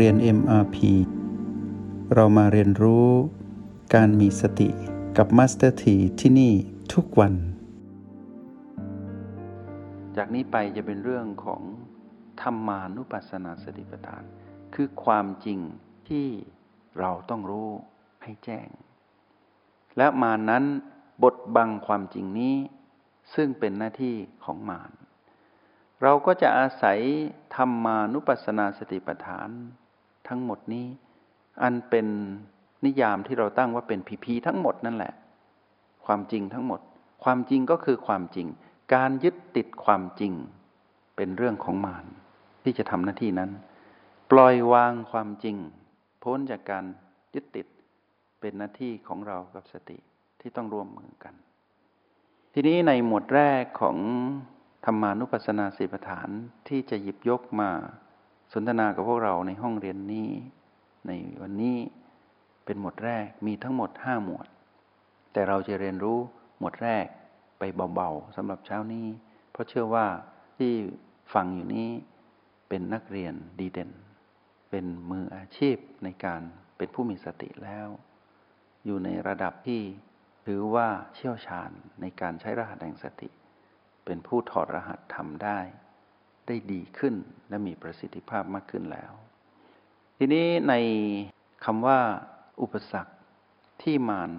เรียน MRP เรามาเรียนรู้การมีสติกับ Master T ที่ที่นี่ทุกวัน จากนี้ไปจะเป็นเรื่องของธรรมานุปัสสนาสติปัฏฐาน คือความจริงที่เราต้องรู้ให้แจ้ง และมานั้นบทบังความจริงนี้ ซึ่งเป็นหน้าที่ของมารเราก็จะอาศัยธรรมานุปัสสนาสติปัฏฐาน ทั้งหมดนี้ อันเป็นนิยามที่เราตั้งว่าเป็นพีพีทั้งหมดนั่นแหละ ความจริงทั้งหมด ความจริงก็คือความจริง การยึดติดความจริง เป็นเรื่องของมารที่จะทำหน้าที่นั้น ปล่อยวางความจริง พ้นจากการยึดติดเป็นหน้าที่ของเรากับสติที่ต้องร่วมมือกัน ทีนี้ในหมวดแรกของธรรมานุปัสสนาสีปฐานที่จะหยิบยกมา สนทนากับพวกเราในห้องเรียนนี้ ในวันนี้เป็นหมวดแรกมีทั้งหมดห้าหมวด แต่เราจะเรียนรู้หมวดแรกไปเบาๆสำหรับเช้านี้ เพราะเชื่อว่าที่ฟังอยู่นี้เป็นนักเรียนดีเด่น เป็นมืออาชีพในการเป็นผู้มีสติแล้ว อยู่ในระดับที่ถือว่าเชี่ยวชาญในการใช้รหัสแห่งสติ เป็นผู้ถอดรหัสทำได้ ได้ดีขึ้นและมีประสิทธิภาพมากขึ้นแล้ว ทีนี้ในคำว่า อุปสรรคที่มาน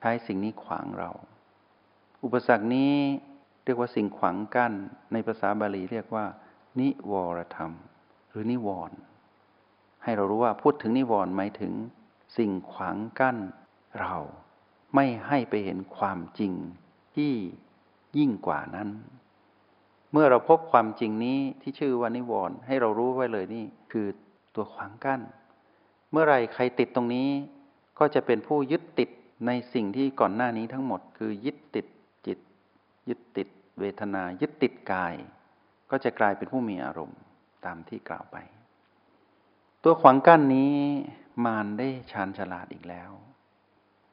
ใช้สิ่งนี้ขวางเรา อุปสรรคนี้เรียกว่าสิ่งขวางกั้นในภาษาบาลีเรียกว่า นิวรธรรม หรือนิวรณ์ให้เรารู้ว่าพูดถึงนิวรณ์หมายถึง สิ่งขวางกั้น เราไม่ให้ไปเห็นความจริงที่ยิ่งกว่านั้น เมื่อเราพบความจริงนี้ที่ชื่อว่านิวรณ์ให้เรารู้ไว้เลยนี่คือตัวขวางกัน้น เมื่อไรใครติดตรงนี้ ก็จะเป็นผู้ยึดติดในสิ่งที่ก่อนหน้านี้ทั้งหมด คือยึดติดจิต ยึดติดเวทนา ยึดติดกาย ก็จะกลายเป็นผู้มีอารมณ์ตามที่กล่าวไป ตัวขวางกั้นนี้มารได้ชาญฉลาดอีกแล้ว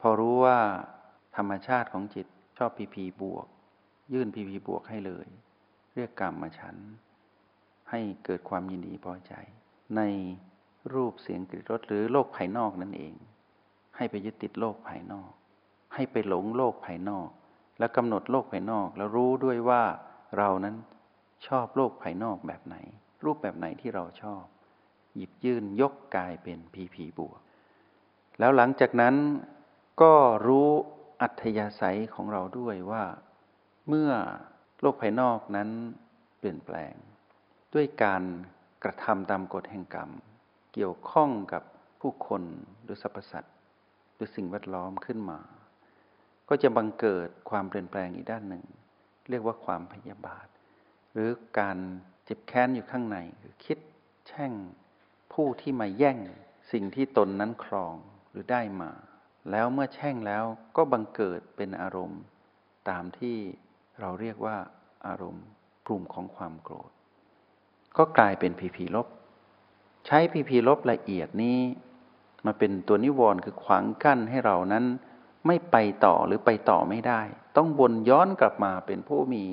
พอรู้ว่าธรรมชาติของจิตชอบพีพีบวก ยื่นพีพีบวกให้เลย เรียกกรรมมาฉัน ให้เกิดความยินดีพอใจ ในรูปเสียงกลิ่นรสหรือโลกภายนอกนั่นเอง ให้ไปยึดติดโลกภายนอก ให้ไปหลงโลกภายนอก แล้วกำหนดโลกภายนอก แล้วรู้ด้วยว่าเรานั้นชอบโลกภายนอกแบบไหน รูปแบบไหนที่เราชอบ หยิบยื่นยกกายเป็นพีพีบวก แล้วหลังจากนั้นก็รู้อัธยาศัยของเราด้วยว่า เมื่อ ลกภายนอกนั้นเปลี่ยนแปลง ด้วยการกระทำตามกฎแห่งกรรม เกี่ยวข้องกับผู้คนหรือสรรพสัตว์หรือสิ่งแวดล้อมขึ้นมา ก็จะบังเกิดความเปลี่ยนแปลงอีกด้านหนึ่ง เรียกว่าความพยาบาท หรือการเจ็บแค้นอยู่ข้างในคือคิดแช่งผู้ที่มาแย่งสิ่งที่ตนนั้นครองหรือได้มา แล้วเมื่อแช่งแล้วก็บังเกิดเป็นอารมณ์ ตามที่ เราเรียกว่าอารมณ์กลุ่มของความโกรธ ก็กลายเป็นพีพีลบ ใช้พีพีลบละเอียดนี้มาเป็นตัวนิวรณ์คือขวางกั้นให้เรานั้นไม่ไปต่อหรือไปต่อไม่ได้ ต้องวนย้อนกลับมาเป็นผู้มี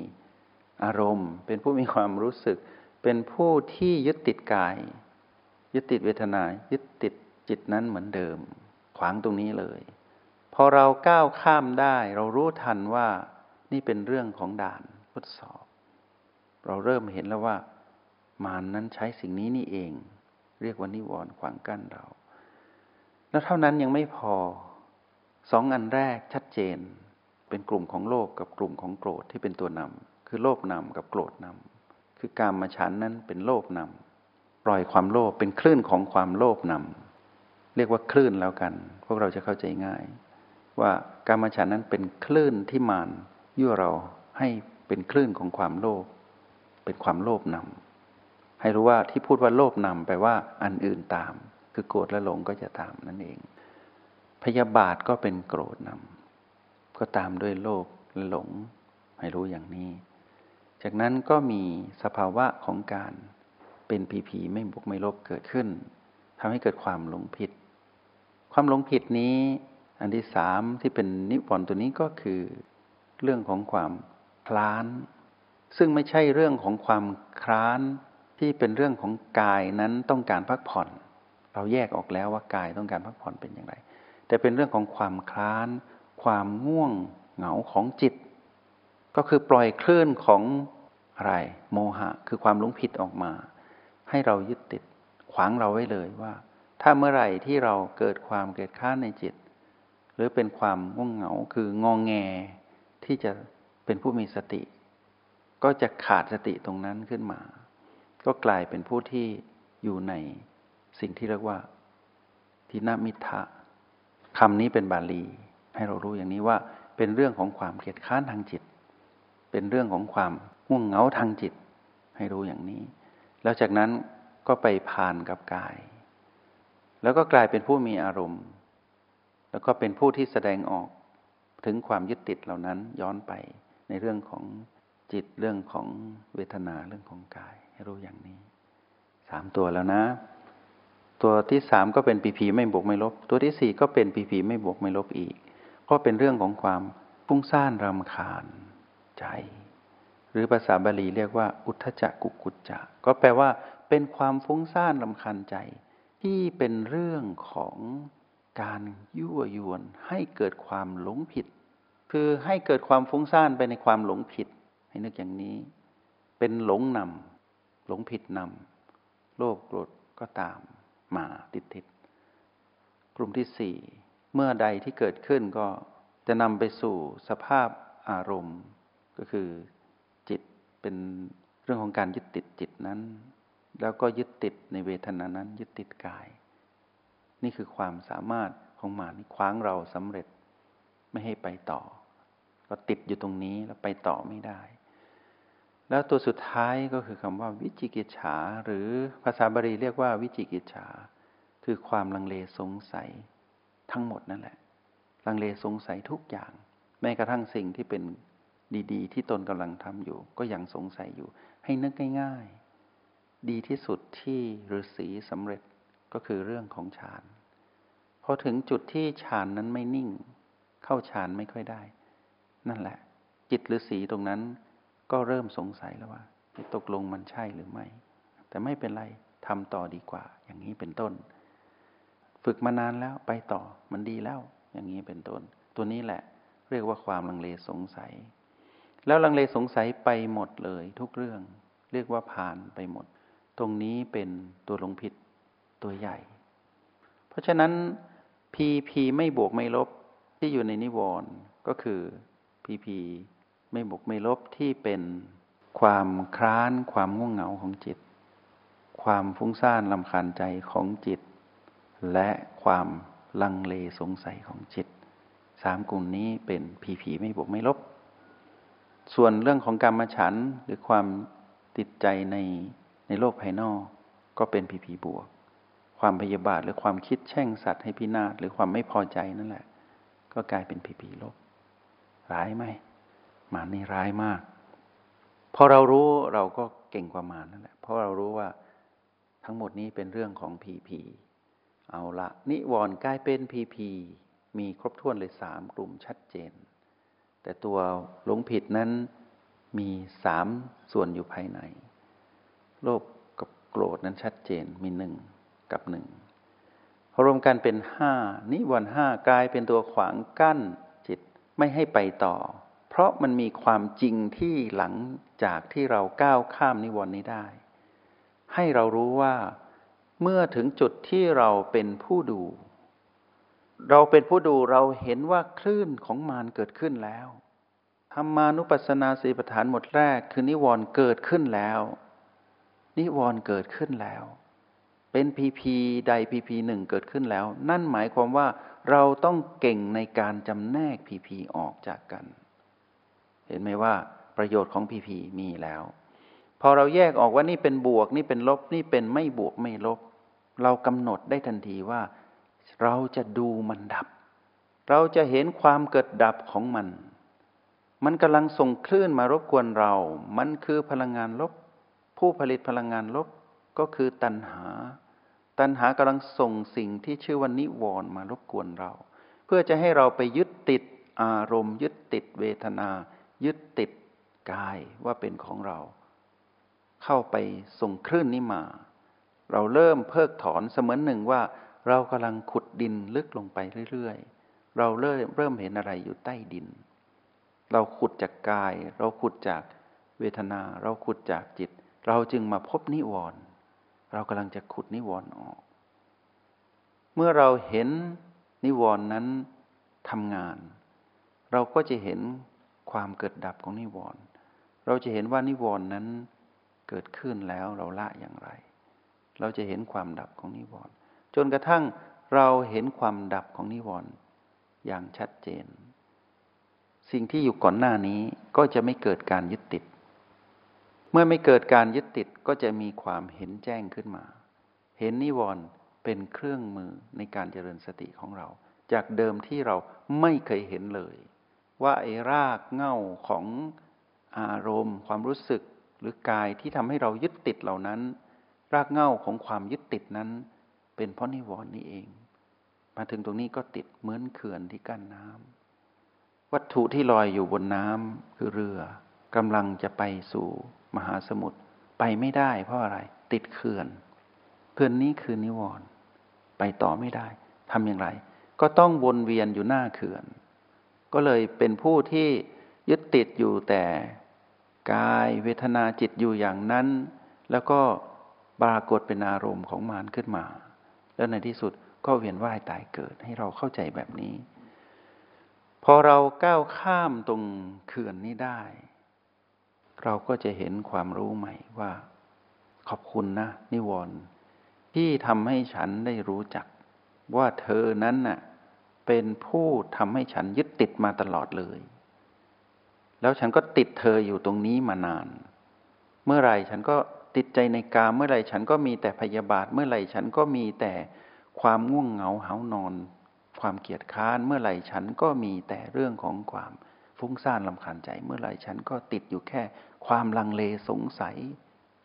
อารมณ์ เป็นผู้มีความรู้สึก เป็นผู้ที่ยึดติดกาย ยึดติดเวทนา ยึดติดจิตนั้นเหมือนเดิม ขวางตรงนี้เลย พอเราก้าวข้ามได้ เรารู้ทันว่า นี่เป็นเรื่องของด่านทดสอบ เราเริ่มเห็นแล้วว่ามานนั้นใช้สิ่งนี้นี่เอง เรียกว่านิวรณ์ขวางกั้นเรา แล้วเท่านั้นยังไม่พอสองอันแรกชัดเจน เป็นกลุ่มของโลภกับกลุ่มของโกรธที่เป็นตัวนำคือโลภนำกับโกรธนำคือการมาฉันนั้นเป็นโลภนำปล่อยความโลภเป็นคลื่นของความโลภนำเรียกว่าคลื่นแล้วกัน พวกเราจะเข้าใจง่าย ว่าการมาฉันนั้นเป็นคลื่นที่มาน ยั่วเราให้เป็นคลื่นของความโลภเป็นความโลภนำให้รู้ว่าที่พูดว่าโลภนำแปลว่าอันอื่นตาม คือโกรธและหลงก็จะตามนั่นเอง พยาบาทก็เป็นโกรธนำก็ตามด้วยโลภและหลง ให้รู้อย่างนี้ จากนั้นก็มีสภาวะของการเป็นผีผีไม่บุกไม่ลบเกิดขึ้นทำให้เกิดความหลงผิด ความหลงผิดนี้ อันที่สามที่เป็นนิวรณ์ตัวนี้ก็คือ เรื่องของความคลาน ซึ่งไม่ใช่เรื่องของความคลานที่เป็นเรื่องของกายนั้นต้องการพักผ่อน เราแยกออกแล้วว่ากายต้องการพักผ่อนเป็นอย่างไร แต่เป็นเรื่องของความคลาน ความง่วงเหงาของจิต ก็คือปล่อยคลื่นของอะไรโมหะ คือความหลงผิดออกมา ให้เรายึดติดขวางเราไว้เลยว่า ถ้าเมื่อไหร่ที่เราเกิดความเกลียดข้านในจิต หรือเป็นความง่วงเหงาคืององแง ที่จะเป็นผู้มีสติ ก็จะขาดสติตรงนั้นขึ้นมา ก็กลายเป็นผู้ที่อยู่ในสิ่งที่เรียกว่าทินามิทะคำนี้เป็นบาลี ให้เรารู้อย่างนี้ว่าเป็นเรื่องของความเกียดค้านทางจิต เป็นเรื่องของความง่วงเหงาทางจิต ให้รู้อย่างนี้ แล้วจากนั้นก็ไปผ่านกับกาย แล้วก็กลายเป็นผู้มีอารมณ์ แล้วก็เป็นผู้ที่แสดงออก ถึงความยึดติดเหล่านั้นย้อนไปในเรื่องของจิตเรื่องของเวทนาเรื่องของกาย ให้รู้อย่างนี้สามตัวแล้วนะ ตัวที่สามก็เป็นปีผีไม่บวกไม่ลบ ตัวที่สี่ก็เป็นปีผีไม่บวกไม่ลบอีก ก็เป็นเรื่องของความฟุ้งซ่านรำคาญใจ หรือภาษาบาลีเรียกว่า อุทธจักกุกุจจะ ก็แปลว่า เป็นความฟุ้งซ่านรำคาญใจ ที่เป็นเรื่องของ การยั่วยวนให้เกิดความหลงผิด คือให้เกิดความฟุ้งซ่านไปในความหลงผิด ให้นึกอย่างนี้ เป็นหลงนำหลงผิดนำโลภโกรธก็ตามมาติดติดกลุ่มที่สี่เมื่อใดที่เกิดขึ้นก็จะนำไปสู่สภาพอารมณ์ ก็คือจิตเป็นเรื่องของการยึดติดจิตนั้น แล้วก็ยึดติดในเวทนานั้น ยึดติดกาย นี่คือความสามารถของหมานี่คว้างเราสำเร็จไม่ให้ไปต่อ ก็ติดอยู่ตรงนี้แล้วไปต่อไม่ได้ แล้วตัวสุดท้ายก็คือคำว่าวิจิกิจฉา หรือภาษาบาลีเรียกว่าวิจิกิจฉา คือความลังเลสงสัยทั้งหมดนั่นแหละ ลังเลสงสัยทุกอย่าง แม้กระทั่งสิ่งที่เป็นดีๆ ที่ตนกำลังทำอยู่ ก็ยังสงสัยอยู่ ให้นึกง่าย ๆ ดีที่สุดที่ฤาษีสำเร็จ ก็คือเรื่องของฌานพอถึงจุดที่ฌานนั้นไม่นิ่ง เข้าฌานไม่ค่อยได้ นั่นแหละ จิตฤาษีตรงนั้นก็เริ่มสงสัยแล้วว่าตกลงมันใช่หรือไม่ แต่ไม่เป็นไรทำต่อดีกว่า อย่างนี้เป็นต้น ฝึกมานานแล้วไปต่อมันดีแล้ว อย่างนี้เป็นต้น ตัวนี้แหละ เรียกว่าความลังเลสงสัย แล้วลังเลสงสัยไปหมดเลย ทุกเรื่อง เรียกว่าผ่านไปหมด ตรงนี้เป็นตัวลงผิด ตัวใหญ่ เพราะฉะนั้นพีพีไม่บวกไม่ลบที่อยู่ในนิวรณ์ก็คือพีพีไม่บวกไม่ลบที่เป็นความคร้านความง่วงเหงาของจิต ความฟุ้งซ่านลำคาญใจของจิต และความลังเลสงสัยของจิตสามกลุ่มนี้เป็นผีผีไม่บวกไม่ลบ ส่วนเรื่องของกรรมฉันหรือความติดใจในในโลกภายนอก ก็เป็นผีผีบวก ความพยาบาทหรือความคิดแช่งสัตว์ให้พินาศหรือความไม่พอใจนั่นแหละ ก็กลายเป็นผีผีลบ ร้ายไหมหมานี่ร้ายมากพอเรารู้เราก็เก่งกว่ามานั่นแหละเพราะเรารู้ว่าทั้งหมดนี้เป็นเรื่องของผีผีเอาละนิวรณ์กลายเป็นพีพีมีครบถ้วนเลยสามกลุ่มชัดเจน แต่ตัวหลงผิดนั้นมีสามส่วนอยู่ภายใน โลภกับโกรธนั้นชัดเจนมีหนึ่ง กับหนึ่งรวมกันเป็นห้านิวรณ์ห้ากลายเป็นตัวขวางกั้นจิตไม่ให้ไปต่อ เพราะมันมีความจริงที่หลังจากที่เราก้าวข้ามนิวรณ์นี้ได้ ให้เรารู้ว่าเมื่อถึงจุดที่เราเป็นผู้ดู เราเป็นผู้ดูเราเห็นว่าคลื่นของมารเกิดขึ้นแล้วธรรมานุปัสสนาสีปฐานหมดแรก คือนิวรณ์เกิดขึ้นแล้ว นิวรณ์เกิดขึ้นแล้ว เป็นพีพีใดพีพีหนึ่งเกิดขึ้นแล้ว นั่นหมายความว่าเราต้องเก่งในการจำแนกพีพีออกจากกัน เห็นไหมว่าประโยชน์ของพีพีมีแล้ว พอเราแยกออกว่านี่เป็นบวกนี่เป็นลบนี่เป็นไม่บวกไม่ลบ เรากำหนดได้ทันทีว่า เราจะดูมันดับ เราจะเห็นความเกิดดับของมัน มันกำลังส่งคลื่นมารบกวนเรา มันคือพลังงานลบ ผู้ผลิตพลังงานลบก็คือตัณหา ตัณหากำลังส่งสิ่งที่ชื่อว่านิวรณ์มารบกวนเรา เพื่อจะให้เราไปยึดติดอารมณ์ ยึดติดเวทนา ยึดติดกายว่าเป็นของเรา เข้าไปส่งคลื่นนี้มา เราเริ่มเพิกถอนเสมือนหนึ่งว่า เรากำลังขุดดินลึกลงไปเรื่อยๆ เราเริ่มเริ่มเห็นอะไรอยู่ใต้ดิน เราขุดจากกาย เราขุดจากเวทนา เราขุดจากจิต เราจึงมาพบนิวรณ์ เรากำลังจะขุดนิวรณ์ออก เมื่อเราเห็นนิวรณ์นั้นทำงาน เราก็จะเห็นความเกิดดับของนิวรณ์เราจะเห็นว่านิวรณ์นั้นเกิดขึ้นแล้วเราละอย่างไร เราจะเห็นความดับของนิวรณ์จนกระทั่งเราเห็นความดับของนิวรณ์อย่างชัดเจน สิ่งที่อยู่ก่อนหน้านี้ก็จะไม่เกิดการยึดติด เมื่อไม่เกิดการยึดติดก็จะมีความเห็นแจ้งขึ้นมา เห็นนิวรณ์เป็นเครื่องมือในการเจริญสติของเรา จากเดิมที่เราไม่เคยเห็นเลย ว่าไอ้รากเง่าของอารมณ์ ความรู้สึกหรือกายที่ทำให้เรายึดติดเหล่านั้น รากเง่าของความยึดติดนั้น เป็นเพราะนิวรณ์นี่เอง มาถึงตรงนี้ก็ติดเหมือนเขื่อนที่กั้นน้ำวัตถุที่ลอยอยู่บนน้ำคือเรือกำลังจะไปสู่ มหาสมุทรไปไม่ได้เพราะอะไร ติดเขื่อนเขื่อนนี้คือนิวรณ์ไปต่อไม่ได้ทำอย่างไร ก็ต้องวนเวียนอยู่หน้าเขื่อน ก็เลยเป็นผู้ที่ยึดติดอยู่แต่กายเวทนาจิตอยู่อย่างนั้น แล้วก็ปรากฏเป็นอารมณ์ของมารขึ้นมา แล้วในที่สุดก็เวียนว่ายตายเกิดให้เราเข้าใจแบบนี้ พอเราก้าวข้ามตรงเขื่อนนี้ได้ เราก็จะเห็นความรู้ใหม่ว่า ขอบคุณนะ นิวรณ์ที่ทำให้ฉันได้รู้จัก ว่าเธอนั้นน่ะ เป็นผู้ทำให้ฉันยึดติดมาตลอดเลย แล้วฉันก็ติดเธออยู่ตรงนี้มานาน เมื่อไรฉันก็ติดใจในกามเมื่อไรฉันก็มีแต่พยาบาท เมื่อไรฉันก็มีแต่ความง่วงเหงาเหานอน ความเกียจค้านเมื่อไรฉันก็มีแต่เรื่องของความ ฟุ้งซ่านลำคาญใจเมื่อไรฉันก็ติดอยู่แค่ความลังเลสงสัย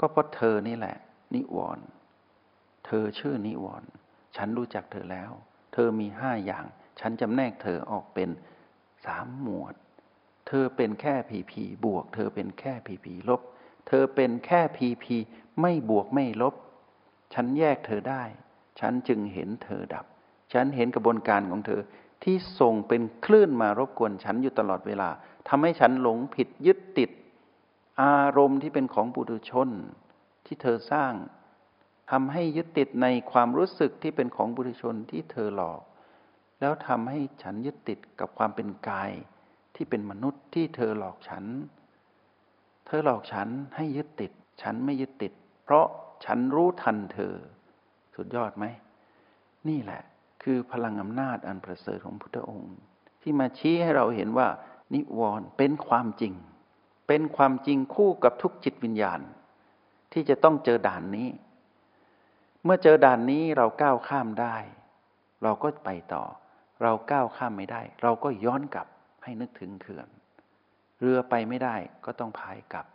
ก็เพราะเธอนี่แหละ นิวรณ์เธอชื่อนิวรณ์ฉันรู้จักเธอแล้ว เธอมีห้าอย่าง ฉันจำแนกเธอออกเป็นสามหมวด เธอเป็นแค่พีพีบวก เธอเป็นแค่พีพีลบ เธอเป็นแค่พีพีไม่บวกไม่ลบ ฉันแยกเธอได้ ฉันจึงเห็นเธอดับ ฉันเห็นกระบวนการของเธอ ที่ส่งเป็นคลื่นมารบกวนฉันอยู่ตลอดเวลาทำให้ฉันหลงผิดยึดติด อารมณ์ที่เป็นของปุถุชน ที่เธอสร้างทำให้ยึดติดในความรู้สึกที่เป็นของบุรุชนที่เธอหลอก แล้วทำให้ฉันยึดติดกับความเป็นกาย ที่เป็นมนุษย์ที่เธอหลอกฉัน เธอหลอกฉันให้ยึดติด ฉันไม่ยึดติด เพราะฉันรู้ทันเธอ สุดยอดไหม นี่แหละ คือพลังอำนาจอันประเสริฐของพุทธองค์ ที่มาชี้ให้เราเห็นว่า นิวรณ์เป็นความจริง เป็นความจริงคู่กับทุกจิตวิญญาณ ที่จะต้องเจอด่านนี้ เมื่อเจอด่านนี้เราก้าวข้ามได้ เราก็ไปต่อ เราก้าวข้ามไม่ได้ เราก็ย้อนกลับให้นึกถึงเขื่อน เรือไปไม่ได้ก็ต้องพายกลับ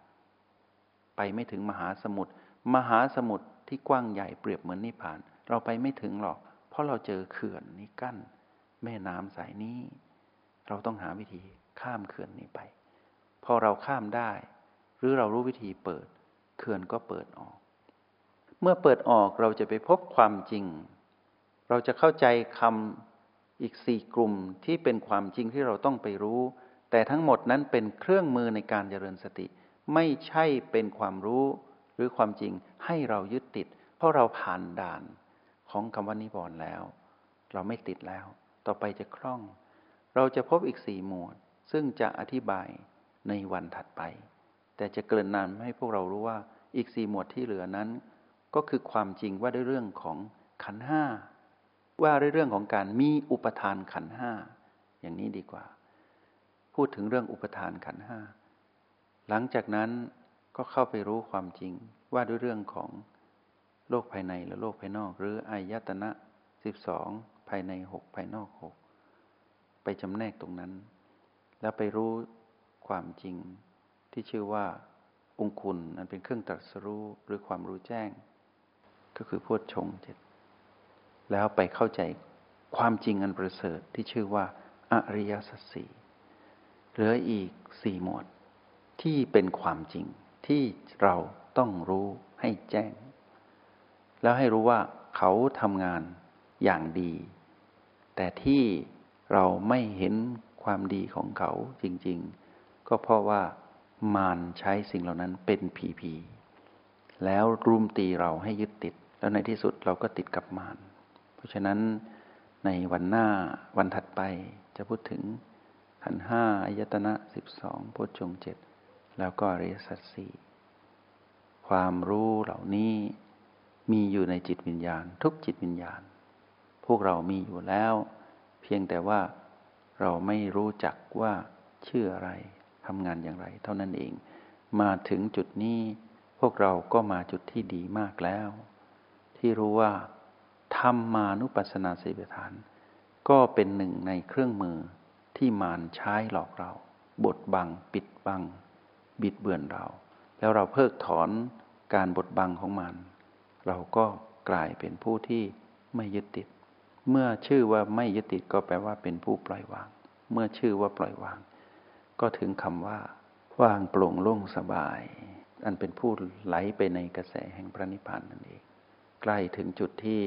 ไปไม่ถึงมหาสมุทรมหาสมุทรที่กว้างใหญ่เปรียบเหมือนนิพพาน เราไปไม่ถึงหรอก เพราะเราเจอเขื่อนนี้กั้น แม่น้ำสายนี้ เราต้องหาวิธีข้ามเขื่อนนี้ไป พอเราข้ามได้ หรือเรารู้วิธีเปิด เขื่อนก็เปิดออก เมื่อเปิดออกเราจะไปพบความจริง เราจะเข้าใจคำอีกสี่กลุ่มที่เป็นความจริงที่เราต้องไปรู้ แต่ทั้งหมดนั้นเป็นเครื่องมือในการเจริญสติ ไม่ใช่เป็นความรู้หรือความจริงให้เรายึดติด เพราะเราผ่านด่าน ของคำว่านิวรณ์แล้ว เราไม่ติดแล้ว ต่อไปจะคล่อง เราจะพบอีกสี่หมวด ซึ่งจะอธิบายในวันถัดไป แต่จะเกินนานให้พวกเรารู้ว่าอีกสี่หมวดที่เหลือนั้น ก็คือความจริงว่าด้วยเรื่องของขันห้าว่าด้วยเรื่องของการมีอุปทานขันห้าอย่างนี้ดีกว่า พูดถึงเรื่องอุปทานขันห้าหลังจากนั้นก็เข้าไปรู้ความจริงว่าด้วยเรื่องของ โลกภายในและโลกภายนอก หรืออายตนะสิบสองภายในหกภายนอกหกไปจำแนกตรงนั้น แล้วไปรู้ความจริงที่ชื่อว่าองคุณนันเป็นเครื่องตรัสรู้หรือความรู้แจ้ง ก็คือพูดชงเจ็ดแล้วไปเข้าใจความจริงอันประเสริฐที่ชื่อว่าอริยสัจสี่เหลืออีกสี่หมวดที่เป็นความจริงที่เราต้องรู้ให้แจ้ง แล้วให้รู้ว่าเขาทำงานอย่างดี แต่ที่เราไม่เห็นความดีของเขาจริง ๆ ก็เพราะว่ามารใช้สิ่งเหล่านั้นเป็นผีผีแล้วรุมตีเราให้ยึดติด แล้วในที่สุดเราก็ติดกับมารเพราะฉะนั้นในวันหน้าวันถัดไปจะพูดถึงขันห้าอายตนะสิบสองพุทธงเจ็ดแล้วก็เรสัตสีความรู้เหล่านี้ มีอยู่ในจิตวิญญาณ ทุกจิตวิญญาณ พวกเรามีอยู่แล้ว เพียงแต่ว่าเราไม่รู้จักว่าชื่ออะไรทำงานอย่างไร เท่านั้นเอง มาถึงจุดนี้ พวกเราก็มาจุดที่ดีมากแล้ว ที่รู้ว่าธรรมานุปัสสนาสีปฐาน ก็เป็นหนึ่งในเครื่องมือที่มารใช้หลอกเรา บดบัง ปิดบัง บิดเบือนเรา แล้วเราเพิกถอนการบดบังของมัน เราก็กลายเป็นผู้ที่ไม่ยึดติด เมื่อชื่อว่าไม่ยึดติดก็แปลว่าเป็นผู้ปล่อยวาง เมื่อชื่อว่าปล่อยวาง ก็ถึงคำว่า ว่างโปร่งโล่งสบาย อันเป็นผู้ไหลไปในกระแสแห่งพระนิพพานนั่นเอง ใกล้ถึงจุดที่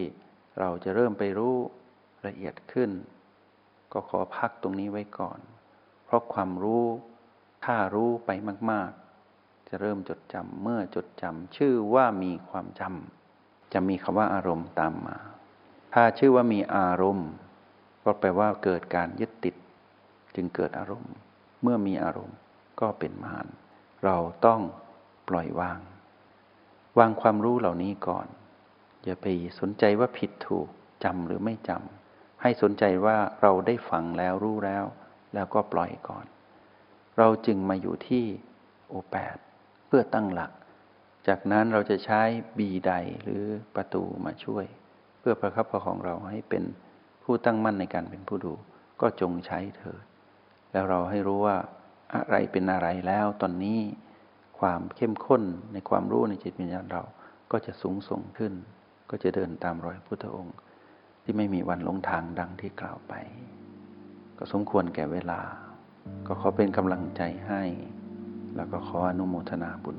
เราจะเริ่มไปรู้ละเอียดขึ้น ก็ขอพักตรงนี้ไว้ก่อน เพราะความรู้ถ้ารู้ไปมาก ๆ จะเริ่มจดจำเมื่อจดจำชื่อว่ามีความจำ จะมีคำว่าอารมณ์ตามมา ถ้าชื่อว่ามีอารมณ์ ก็แปลว่าเกิดการยึดติด จึงเกิดอารมณ์ เมื่อมีอารมณ์ก็เป็นมารเราต้องปล่อยวาง วางความรู้เหล่านี้ก่อน อย่าไปสนใจว่าผิดถูกจำหรือไม่จำให้สนใจว่าเราได้ฟังแล้วรู้แล้ว แล้วก็ปล่อยก่อน เราจึงมาอยู่ที่โอแปดเพื่อตั้งหลัก จากนั้นเราจะใช้บีใดหรือประตูมาช่วย เพื่อประคับประคองเราให้เป็นผู้ตั้งมั่นในการเป็นผู้ดู ก็จงใช้เถิดแล้วเราให้รู้ว่าอะไรเป็นอะไรแล้วตอนนี้ความเข้มข้นในความรู้ในจิตวิญญาณเราก็จะสูงส่งขึ้น ก็จะเดินตามรอยพุทธองค์ ที่ไม่มีวันหลงทางดังที่กล่าวไป ก็สมควรแก่เวลา ก็ขอเป็นกำลังใจให้ แล้วก็ขออนุโมทนาบุญ